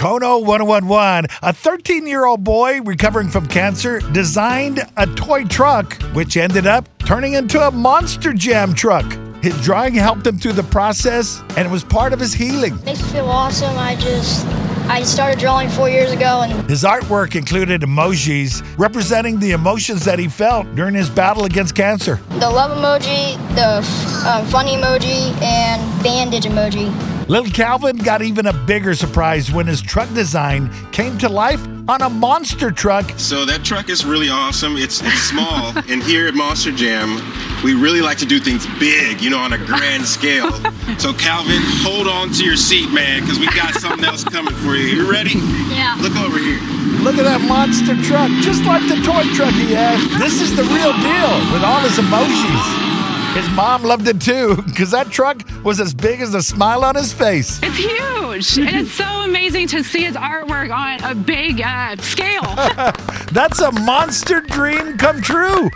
Kono 1011, a 13 year old boy recovering from cancer, designed a toy truck, which ended up turning into a Monster Jam truck. His drawing helped him through the process, and it was part of his healing. It Makes me feel awesome. I just I started drawing four years ago, and His artwork included emojis representing the emotions that he felt during his battle against cancer. the love emoji, the um, funny emoji, and bandage emoji. Little Calvin got even a bigger surprise when his truck design came to life on a monster truck. So that truck is really awesome. It's it's small, and here at Monster Jam, we really like to do things big, you know, on a grand scale. So Calvin, hold on to your seat, man, because we got something else coming for you. You ready? Yeah. Look over here. Look at that monster truck, just like the toy truck he had. This is the real deal with all his emojis. His mom loved it too, because that truck was as big as the smile on his face. It's huge, and it's so amazing to see his artwork on a big uh, scale. That's a monster dream come true.